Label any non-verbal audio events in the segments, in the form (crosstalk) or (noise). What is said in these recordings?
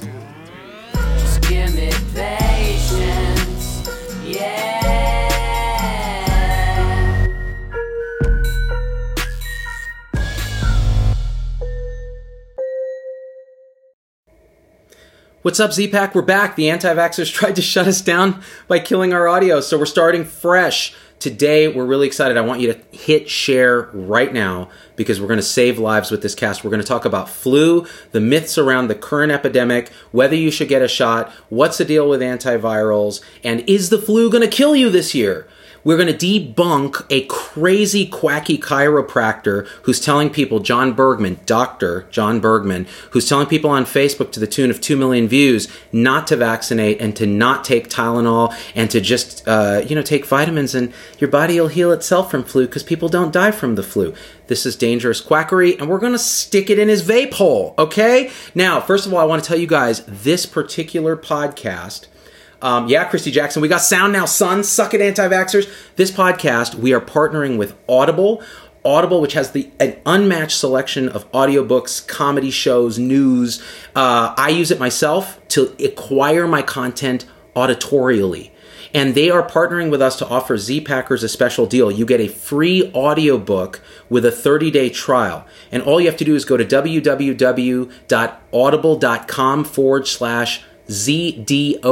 two, three. Just give me patience. Yeah. What's up, Z-Pack? We're back. The anti-vaxxers (laughs) tried to shut us down by killing our audio, so we're starting fresh. Today, we're really excited. I want you to hit share right now because we're going to save lives with this cast. We're going to talk about flu, the myths around the current epidemic, whether you should get a shot, what's the deal with antivirals, and is the flu going to kill you this year? We're going to debunk a crazy, quacky chiropractor who's telling people, John Bergman, Dr. John Bergman, who's telling people on Facebook to the tune of 2 million views not to vaccinate and to not take Tylenol and to just, uh, you know, take vitamins and your body will heal itself from flu because people don't die from the flu. This is dangerous quackery, and we're going to stick it in his vape hole, okay? Now, first of all, I want to tell you guys this particular podcast um, yeah, Christy Jackson, we got sound now, son. Suck it, anti-vaxxers. This podcast, we are partnering with Audible. Audible, which has the an unmatched selection of audiobooks, comedy shows, news. Uh, I use it myself to acquire my content auditorially. And they are partnering with us to offer Z Packers a special deal. You get a free audiobook with a 30 day trial. And all you have to do is go to www.audible.com forward slash ZDOGGMD.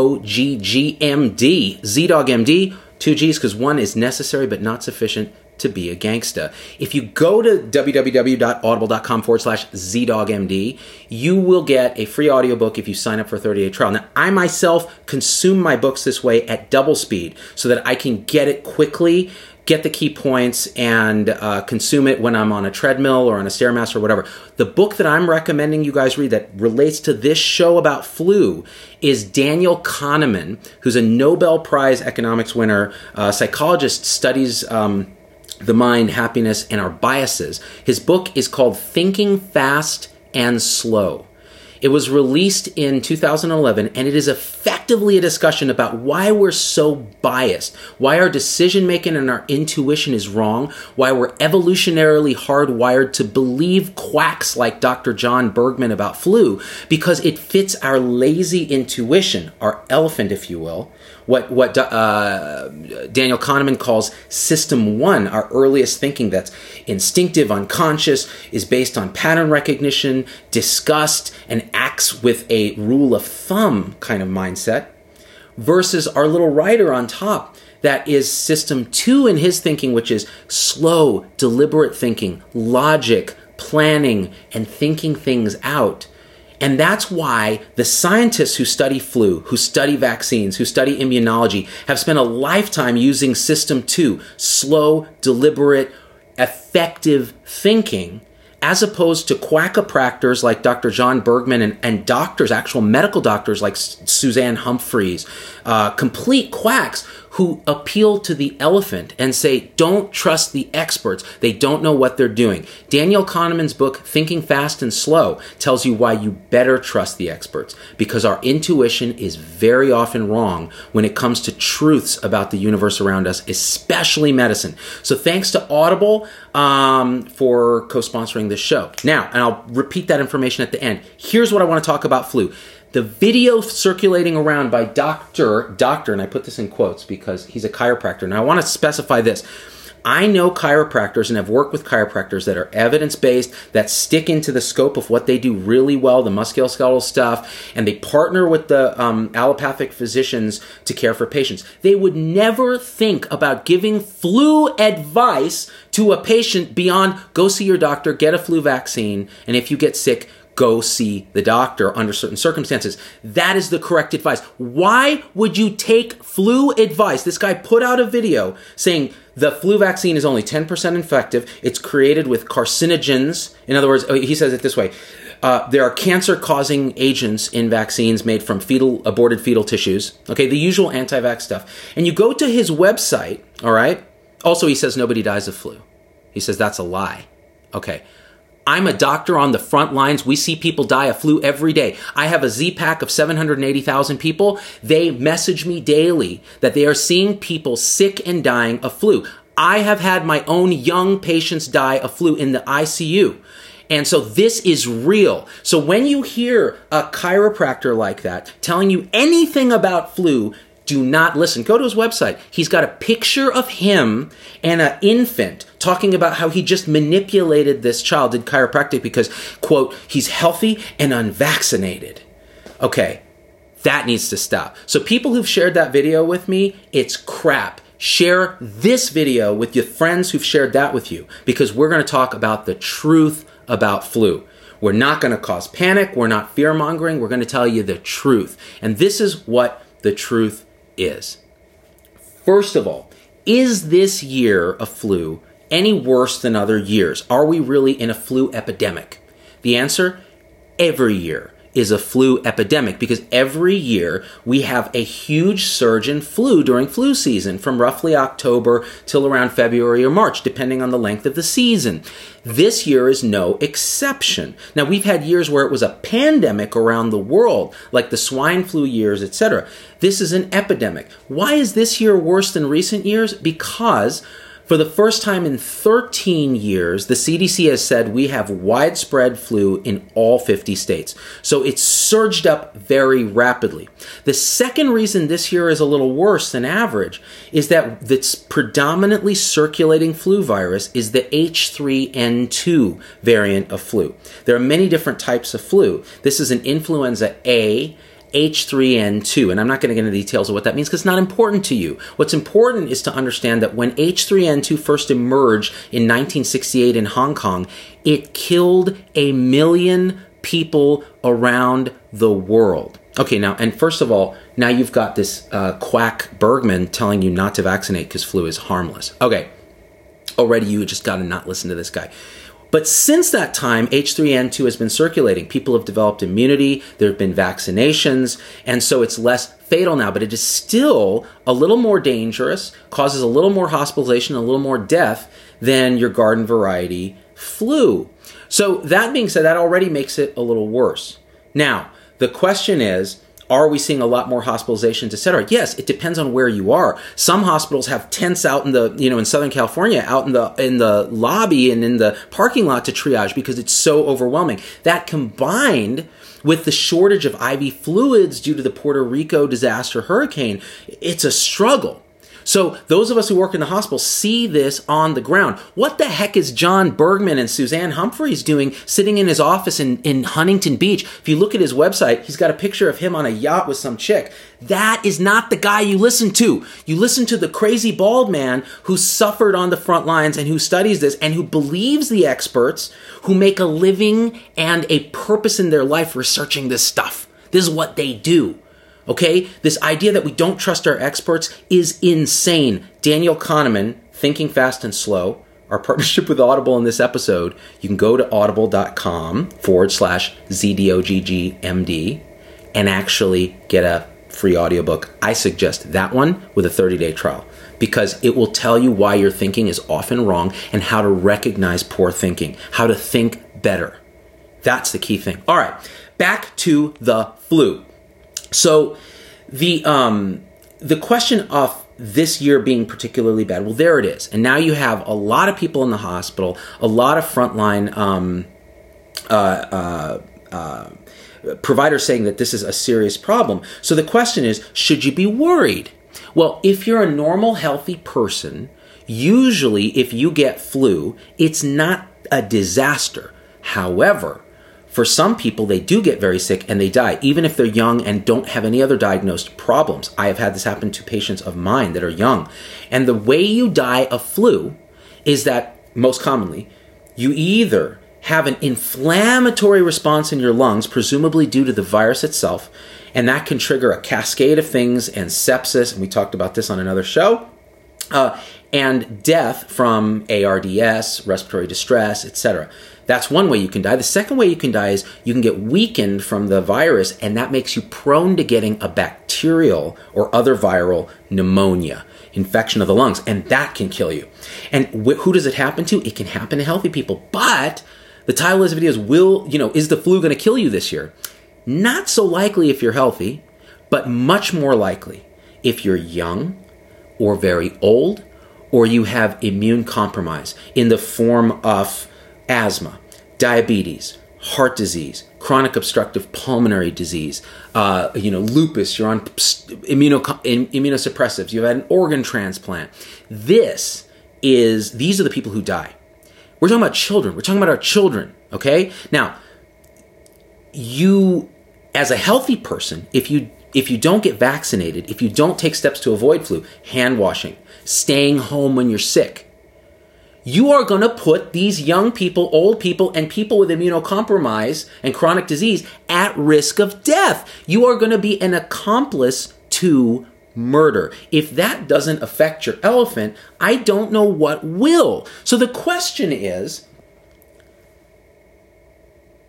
ZDOGMD, two G's because one is necessary but not sufficient to be a gangsta. If you go to www.audible.com forward slash ZDoggMD, you will get a free audiobook if you sign up for a 30 day trial. Now, I myself consume my books this way at double speed so that I can get it quickly get the key points and uh, consume it when I'm on a treadmill or on a Stairmaster or whatever. The book that I'm recommending you guys read that relates to this show about flu is Daniel Kahneman, who's a Nobel Prize economics winner, uh, psychologist, studies. Um, the mind, happiness, and our biases. His book is called Thinking Fast and Slow. It was released in 2011 and it is effectively a discussion about why we're so biased, why our decision making and our intuition is wrong, why we're evolutionarily hardwired to believe quacks like Dr. John Bergman about flu because it fits our lazy intuition, our elephant, if you will, what what uh, Daniel Kahneman calls System One, our earliest thinking that's instinctive, unconscious, is based on pattern recognition, disgust, and acts with a rule of thumb kind of mindset, versus our little writer on top that is system two in his thinking, which is slow, deliberate thinking, logic, planning, and thinking things out. And that's why the scientists who study flu, who study vaccines, who study immunology have spent a lifetime using system two, slow, deliberate, effective thinking, as opposed to quackopractors like Dr. John Bergman and, and doctors, actual medical doctors like Suzanne Humphries, uh, complete quacks who appeal to the elephant and say, don't trust the experts. They don't know what they're doing. Daniel Kahneman's book, Thinking Fast and Slow, tells you why you better trust the experts because our intuition is very often wrong when it comes to truths about the universe around us, especially medicine. So thanks to Audible um, for co sponsoring this show. Now, and I'll repeat that information at the end. Here's what I want to talk about flu the video circulating around by Dr. Doctor, and I put this in quotes because he's a chiropractor. Now I want to specify this. I know chiropractors and have worked with chiropractors that are evidence based, that stick into the scope of what they do really well, the musculoskeletal stuff, and they partner with the um, allopathic physicians to care for patients. They would never think about giving flu advice to a patient beyond go see your doctor, get a flu vaccine, and if you get sick, go see the doctor under certain circumstances. That is the correct advice. Why would you take flu advice? This guy put out a video saying the flu vaccine is only 10% effective. It's created with carcinogens. In other words, oh, he says it this way. Uh, there are cancer causing agents in vaccines made from fetal aborted fetal tissues. Okay, the usual anti vax stuff. And you go to his website, all right? Also, he says nobody dies of flu. He says that's a lie. Okay. I'm a doctor on the front lines. We see people die of flu every day. I have a Z pack of 780,000 people. They message me daily that they are seeing people sick and dying of flu. I have had my own young patients die of flu in the ICU. And so this is real. So when you hear a chiropractor like that telling you anything about flu, do not listen. Go to his website. He's got a picture of him and an infant talking about how he just manipulated this child, did chiropractic because, quote, he's healthy and unvaccinated. Okay, that needs to stop. So, people who've shared that video with me, it's crap. Share this video with your friends who've shared that with you because we're going to talk about the truth about flu. We're not going to cause panic. We're not fear mongering. We're going to tell you the truth. And this is what the truth is. First of all, is this year of flu any worse than other years? Are we really in a flu epidemic? The answer every year is a flu epidemic because every year we have a huge surge in flu during flu season from roughly October till around February or March, depending on the length of the season. This year is no exception. Now, we've had years where it was a pandemic around the world, like the swine flu years, etc. This is an epidemic. Why is this year worse than recent years? Because for the first time in 13 years, the CDC has said we have widespread flu in all 50 states. So it's surged up very rapidly. The second reason this year is a little worse than average is that this predominantly circulating flu virus is the H3N2 variant of flu. There are many different types of flu. This is an influenza A H3N2. And I'm not going to get into details of what that means because it's not important to you. What's important is to understand that when H3N2 first emerged in 1968 in Hong Kong, it killed a million people around the world. Okay, now, and first of all, now you've got this uh, quack Bergman telling you not to vaccinate because flu is harmless. Okay, already you just got to not listen to this guy. But since that time, H3N2 has been circulating. People have developed immunity, there have been vaccinations, and so it's less fatal now, but it is still a little more dangerous, causes a little more hospitalization, a little more death than your garden variety flu. So, that being said, that already makes it a little worse. Now, the question is, are we seeing a lot more hospitalizations, et cetera? Yes, it depends on where you are. Some hospitals have tents out in the, you know, in Southern California, out in the in the lobby and in the parking lot to triage because it's so overwhelming. That combined with the shortage of IV fluids due to the Puerto Rico disaster hurricane, it's a struggle. So those of us who work in the hospital see this on the ground. What the heck is John Bergman and Suzanne Humphries doing sitting in his office in, in Huntington Beach? If you look at his website, he's got a picture of him on a yacht with some chick. That is not the guy you listen to. You listen to the crazy bald man who suffered on the front lines and who studies this and who believes the experts who make a living and a purpose in their life researching this stuff. This is what they do. Okay? This idea that we don't trust our experts is insane. Daniel Kahneman, Thinking Fast and Slow, our (laughs) partnership with Audible in this episode, you can go to audible.com forward slash ZDOGGMD and actually get a free audiobook. I suggest that one with a 30 day trial because it will tell you why your thinking is often wrong and how to recognize poor thinking, how to think better. That's the key thing. All right, back to the flu. So the um, the question of this year being particularly bad, well, there it is, and now you have a lot of people in the hospital, a lot of frontline um, uh, uh, uh, providers saying that this is a serious problem. So the question is, should you be worried? Well, if you're a normal, healthy person, usually if you get flu, it's not a disaster. However, for some people, they do get very sick and they die, even if they're young and don't have any other diagnosed problems. I have had this happen to patients of mine that are young. And the way you die of flu is that, most commonly, you either have an inflammatory response in your lungs, presumably due to the virus itself, and that can trigger a cascade of things and sepsis, and we talked about this on another show. Uh, and death from ARDS, respiratory distress, etc. That's one way you can die. The second way you can die is you can get weakened from the virus, and that makes you prone to getting a bacterial or other viral pneumonia, infection of the lungs, and that can kill you. And wh- who does it happen to? It can happen to healthy people. But the title of this video is Will, you know, is the flu going to kill you this year? Not so likely if you're healthy, but much more likely if you're young or very old or you have immune compromise in the form of asthma, diabetes, heart disease, chronic obstructive pulmonary disease, uh, you know, lupus, you're on immuno, immunosuppressives, you've had an organ transplant. This is, these are the people who die. We're talking about children. We're talking about our children, okay? Now, you, as a healthy person, if you if you don't get vaccinated, if you don't take steps to avoid flu, hand washing, staying home when you're sick, you are going to put these young people, old people, and people with immunocompromise and chronic disease at risk of death. You are going to be an accomplice to murder. If that doesn't affect your elephant, I don't know what will. So the question is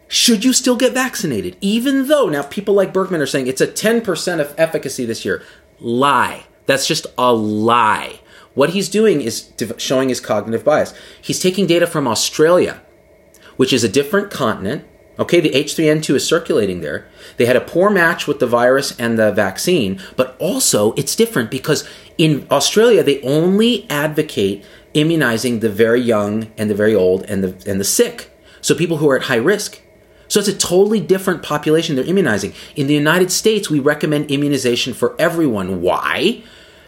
should you still get vaccinated? Even though now people like Bergman are saying it's a 10% of efficacy this year. Lie. That's just a lie. What he's doing is showing his cognitive bias. He's taking data from Australia, which is a different continent. Okay, the H3N2 is circulating there. They had a poor match with the virus and the vaccine, but also it's different because in Australia they only advocate immunizing the very young and the very old and the and the sick. So people who are at high risk. So it's a totally different population they're immunizing. In the United States, we recommend immunization for everyone. Why?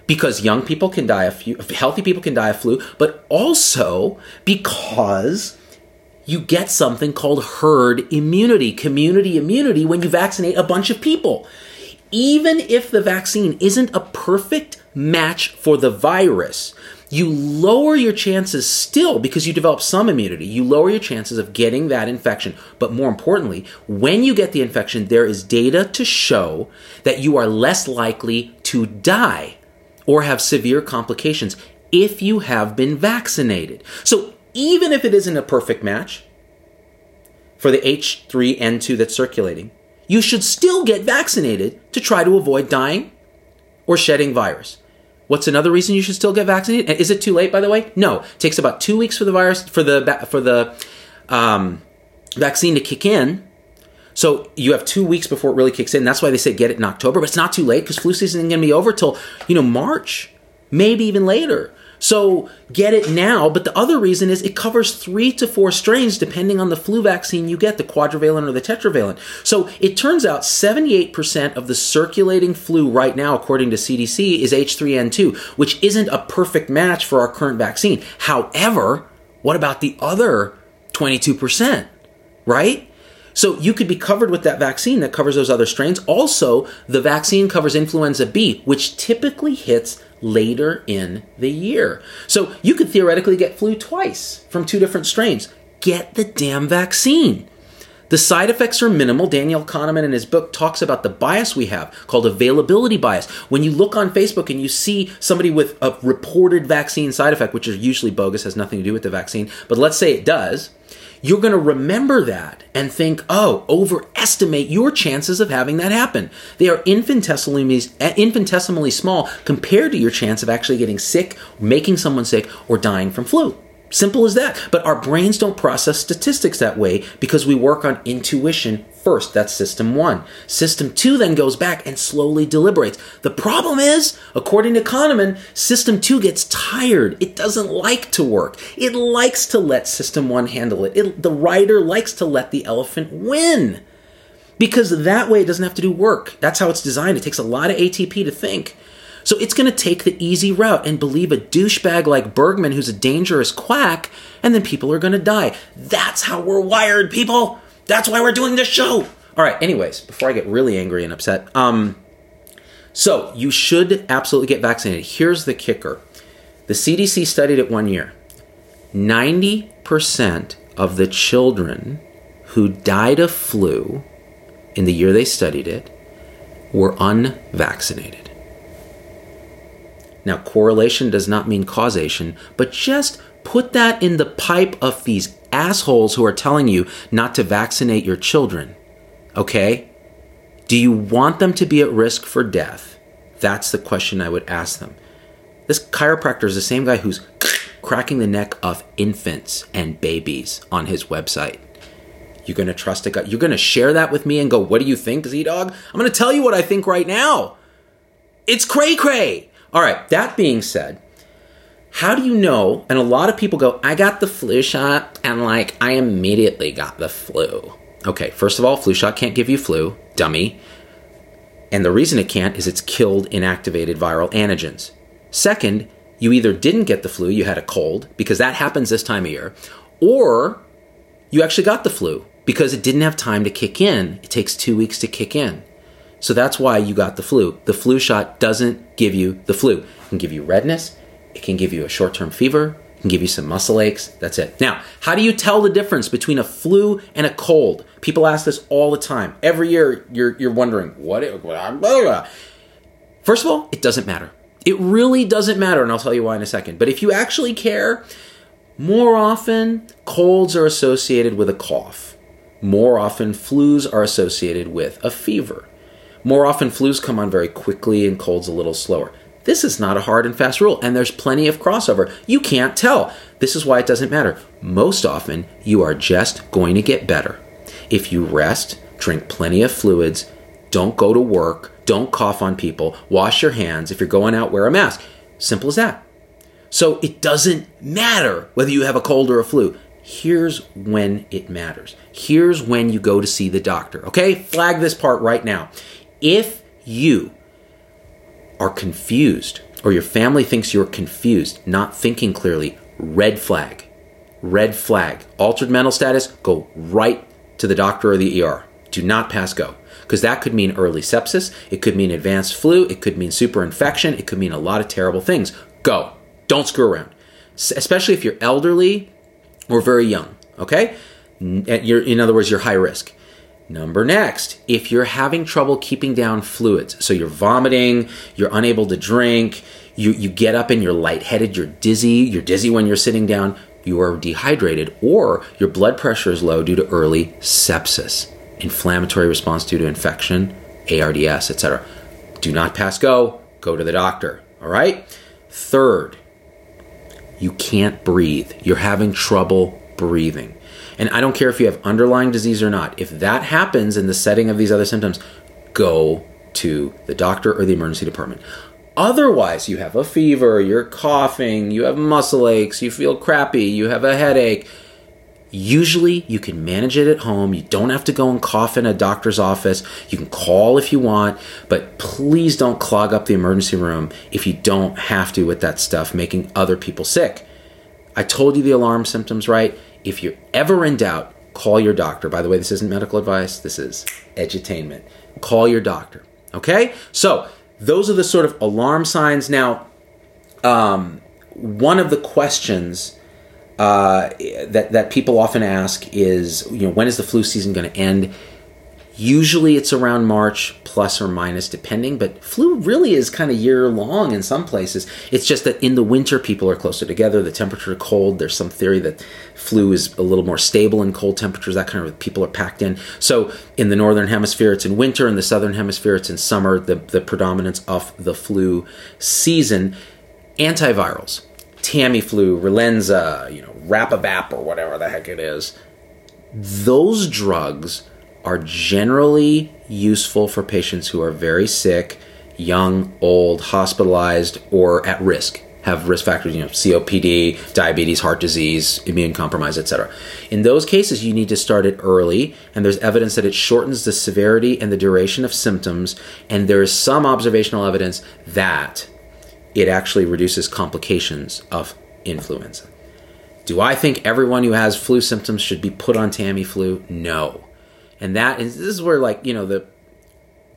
Because young people can die of flu, healthy people can die of flu, but also because you get something called herd immunity, community immunity when you vaccinate a bunch of people. Even if the vaccine isn't a perfect match for the virus, you lower your chances still because you develop some immunity. You lower your chances of getting that infection. But more importantly, when you get the infection, there is data to show that you are less likely to die or have severe complications if you have been vaccinated. So even if it isn't a perfect match for the H3N2 that's circulating, you should still get vaccinated to try to avoid dying or shedding virus. What's another reason you should still get vaccinated? Is it too late? By the way, no. It takes about two weeks for the virus for the for the um, vaccine to kick in. So you have two weeks before it really kicks in. That's why they say get it in October, but it's not too late because flu season isn't going to be over till you know March, maybe even later. So get it now. But the other reason is it covers three to four strains depending on the flu vaccine you get, the quadrivalent or the tetravalent. So it turns out 78% of the circulating flu right now, according to CDC, is H3N2, which isn't a perfect match for our current vaccine. However, what about the other 22%? Right? So you could be covered with that vaccine that covers those other strains. Also, the vaccine covers influenza B, which typically hits later in the year. So you could theoretically get flu twice from two different strains. Get the damn vaccine. The side effects are minimal. Daniel Kahneman in his book talks about the bias we have called availability bias. When you look on Facebook and you see somebody with a reported vaccine side effect, which is usually bogus, has nothing to do with the vaccine, but let's say it does, you're going to remember that and think, oh, overestimate your chances of having that happen. They are infinitesimally, infinitesimally small compared to your chance of actually getting sick, making someone sick, or dying from flu. Simple as that. But our brains don't process statistics that way because we work on intuition first. That's system one. System two then goes back and slowly deliberates. The problem is, according to Kahneman, system two gets tired. It doesn't like to work. It likes to let system one handle it. it the writer likes to let the elephant win because that way it doesn't have to do work. That's how it's designed. It takes a lot of ATP to think. So it's going to take the easy route and believe a douchebag like Bergman who's a dangerous quack, and then people are going to die. That's how we're wired, people. That's why we're doing this show. All right, anyways, before I get really angry and upset, um, so you should absolutely get vaccinated. Here's the kicker the CDC studied it one year. 90% of the children who died of flu in the year they studied it were unvaccinated. Now, correlation does not mean causation, but just put that in the pipe of these assholes who are telling you not to vaccinate your children. Okay? Do you want them to be at risk for death? That's the question I would ask them. This chiropractor is the same guy who's (sniffs) cracking the neck of infants and babies on his website. You're going to trust a guy. You're going to share that with me and go, What do you think, Z Dog? I'm going to tell you what I think right now. It's cray cray. All right, that being said, How do you know? And a lot of people go, I got the flu shot, and like, I immediately got the flu. Okay, first of all, flu shot can't give you flu, dummy. And the reason it can't is it's killed inactivated viral antigens. Second, you either didn't get the flu, you had a cold, because that happens this time of year, or you actually got the flu because it didn't have time to kick in. It takes two weeks to kick in. So that's why you got the flu. The flu shot doesn't give you the flu. It can give you redness, it can give you a short term fever, it can give you some muscle aches. That's it. Now, how do you tell the difference between a flu and a cold? People ask this all the time. Every year you're, you're wondering, what? Blah, blah, blah. First of all, it doesn't matter. It really doesn't matter, and I'll tell you why in a second. But if you actually care, more often colds are associated with a cough. More often flus are associated with a fever. More often flus come on very quickly and colds a little slower. This is not a hard and fast rule, and there's plenty of crossover. You can't tell. This is why it doesn't matter. Most often, you are just going to get better. If you rest, drink plenty of fluids, don't go to work, don't cough on people, wash your hands. If you're going out, wear a mask. Simple as that. So it doesn't matter whether you have a cold or a flu. Here's when it matters. Here's when you go to see the doctor. Okay? Flag this part right now. If you are confused or your family thinks you're confused, not thinking clearly, red flag. Red flag. Altered mental status, go right to the doctor or the ER. Do not pass go. Because that could mean early sepsis, it could mean advanced flu, it could mean super infection, it could mean a lot of terrible things. Go. Don't screw around. Especially if you're elderly or very young, okay? In other words, you're high risk. Number next, if you're having trouble keeping down fluids, so you're vomiting, you're unable to drink, you, you get up and you're lightheaded, you're dizzy, you're dizzy when you're sitting down, you are dehydrated, or your blood pressure is low due to early sepsis, inflammatory response due to infection, ARDS, etc. Do not pass go, go to the doctor, all right? Third, you can't breathe. You're having trouble breathing. And I don't care if you have underlying disease or not. If that happens in the setting of these other symptoms, go to the doctor or the emergency department. Otherwise, you have a fever, you're coughing, you have muscle aches, you feel crappy, you have a headache. Usually, you can manage it at home. You don't have to go and cough in a doctor's office. You can call if you want, but please don't clog up the emergency room if you don't have to with that stuff, making other people sick. I told you the alarm symptoms, right? If you're ever in doubt, call your doctor. By the way, this isn't medical advice, this is edutainment. Call your doctor. Okay? So, those are the sort of alarm signs. Now, um, one of the questions uh, that that people often ask is, you know, when is the flu season going to end? Usually it's around March, plus or minus, depending, but flu really is kind of year long in some places. It's just that in the winter, people are closer together, the temperature cold. There's some theory that flu is a little more stable in cold temperatures, that kind of people are packed in. So in the northern hemisphere, it's in winter, in the southern hemisphere, it's in summer, the, the predominance of the flu season. Antivirals, Tamiflu, Relenza, you know, Rapivab, or whatever the heck it is, those drugs are generally useful for patients who are very sick, young, old, hospitalized, or at risk. Have risk factors, you know, COPD, diabetes, heart disease, immune compromise, etc. In those cases, you need to start it early, and there's evidence that it shortens the severity and the duration of symptoms, and there is some observational evidence that it actually reduces complications of influenza. Do I think everyone who has flu symptoms should be put on Tamiflu? No. And that is this is where like, you know, the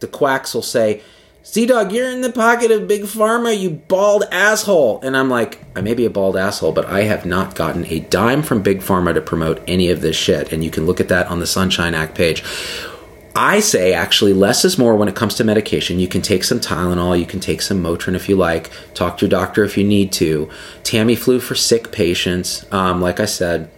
the quacks will say, Z Dog, you're in the pocket of Big Pharma, you bald asshole. And I'm like, I may be a bald asshole, but I have not gotten a dime from Big Pharma to promote any of this shit. And you can look at that on the Sunshine Act page. I say actually less is more when it comes to medication. You can take some Tylenol, you can take some Motrin if you like, talk to your doctor if you need to. Tamiflu for sick patients, um, like I said,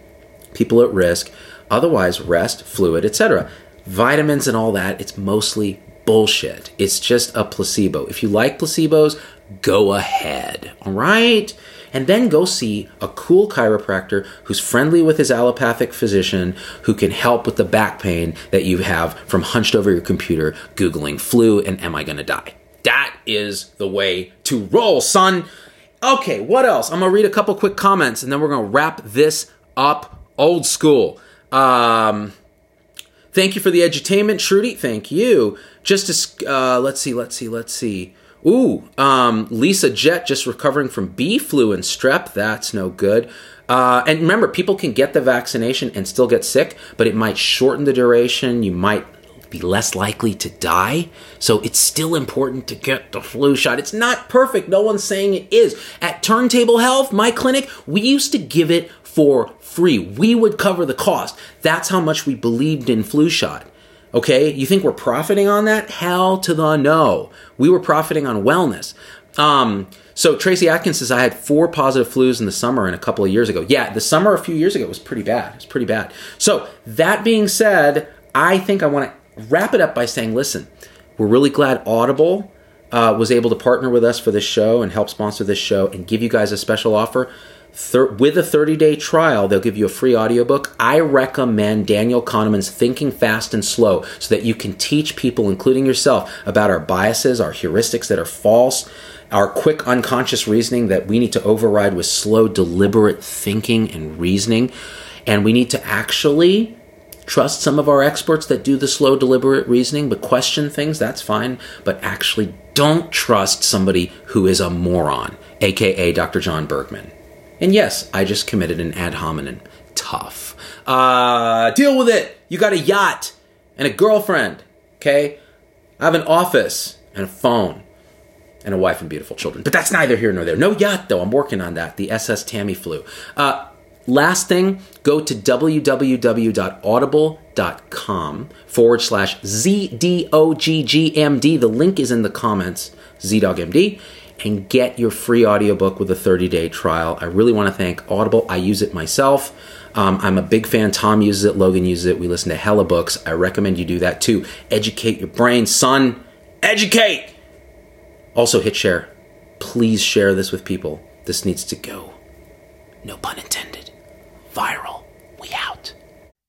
people at risk. Otherwise, rest, fluid, etc. Vitamins and all that, it's mostly bullshit. It's just a placebo. If you like placebos, go ahead. All right? and then go see a cool chiropractor who's friendly with his allopathic physician who can help with the back pain that you have from hunched over your computer googling flu and am I going to die. That is the way to roll, son. Okay, what else? I'm gonna read a couple quick comments and then we're gonna wrap this up old school. Um, thank you for the edutainment, Trudy. Thank you. Just to, uh, let's see, let's see, let's see. Ooh, um, Lisa Jet just recovering from B flu and strep. That's no good. Uh, and remember, people can get the vaccination and still get sick, but it might shorten the duration. You might be less likely to die. So it's still important to get the flu shot. It's not perfect. No one's saying it is. At Turntable Health, my clinic, we used to give it for free. We would cover the cost. That's how much we believed in flu shot. Okay, you think we're profiting on that? Hell to the no. We were profiting on wellness. Um, so Tracy Atkins says I had four positive flus in the summer and a couple of years ago. Yeah, the summer a few years ago was pretty bad. It was pretty bad. So that being said, I think I want to wrap it up by saying, listen, we're really glad Audible uh, was able to partner with us for this show and help sponsor this show and give you guys a special offer. Thir- with a 30 day trial, they'll give you a free audiobook. I recommend Daniel Kahneman's Thinking Fast and Slow so that you can teach people, including yourself, about our biases, our heuristics that are false, our quick unconscious reasoning that we need to override with slow, deliberate thinking and reasoning. And we need to actually trust some of our experts that do the slow, deliberate reasoning, but question things, that's fine. But actually, don't trust somebody who is a moron, aka Dr. John Bergman. And yes, I just committed an ad hominem. Tough. Uh, deal with it. You got a yacht and a girlfriend, okay? I have an office and a phone and a wife and beautiful children. But that's neither here nor there. No yacht, though. I'm working on that. The SS Tamiflu. Uh, last thing, go to www.audible.com forward slash ZDOGGMD. The link is in the comments, ZDOGGMD, and get your free audiobook with a 30 day trial. I really want to thank Audible. I use it myself. Um, I'm a big fan. Tom uses it, Logan uses it. We listen to hella books. I recommend you do that too. Educate your brain, son. Educate! Also, hit share. Please share this with people. This needs to go. No pun intended. Viral.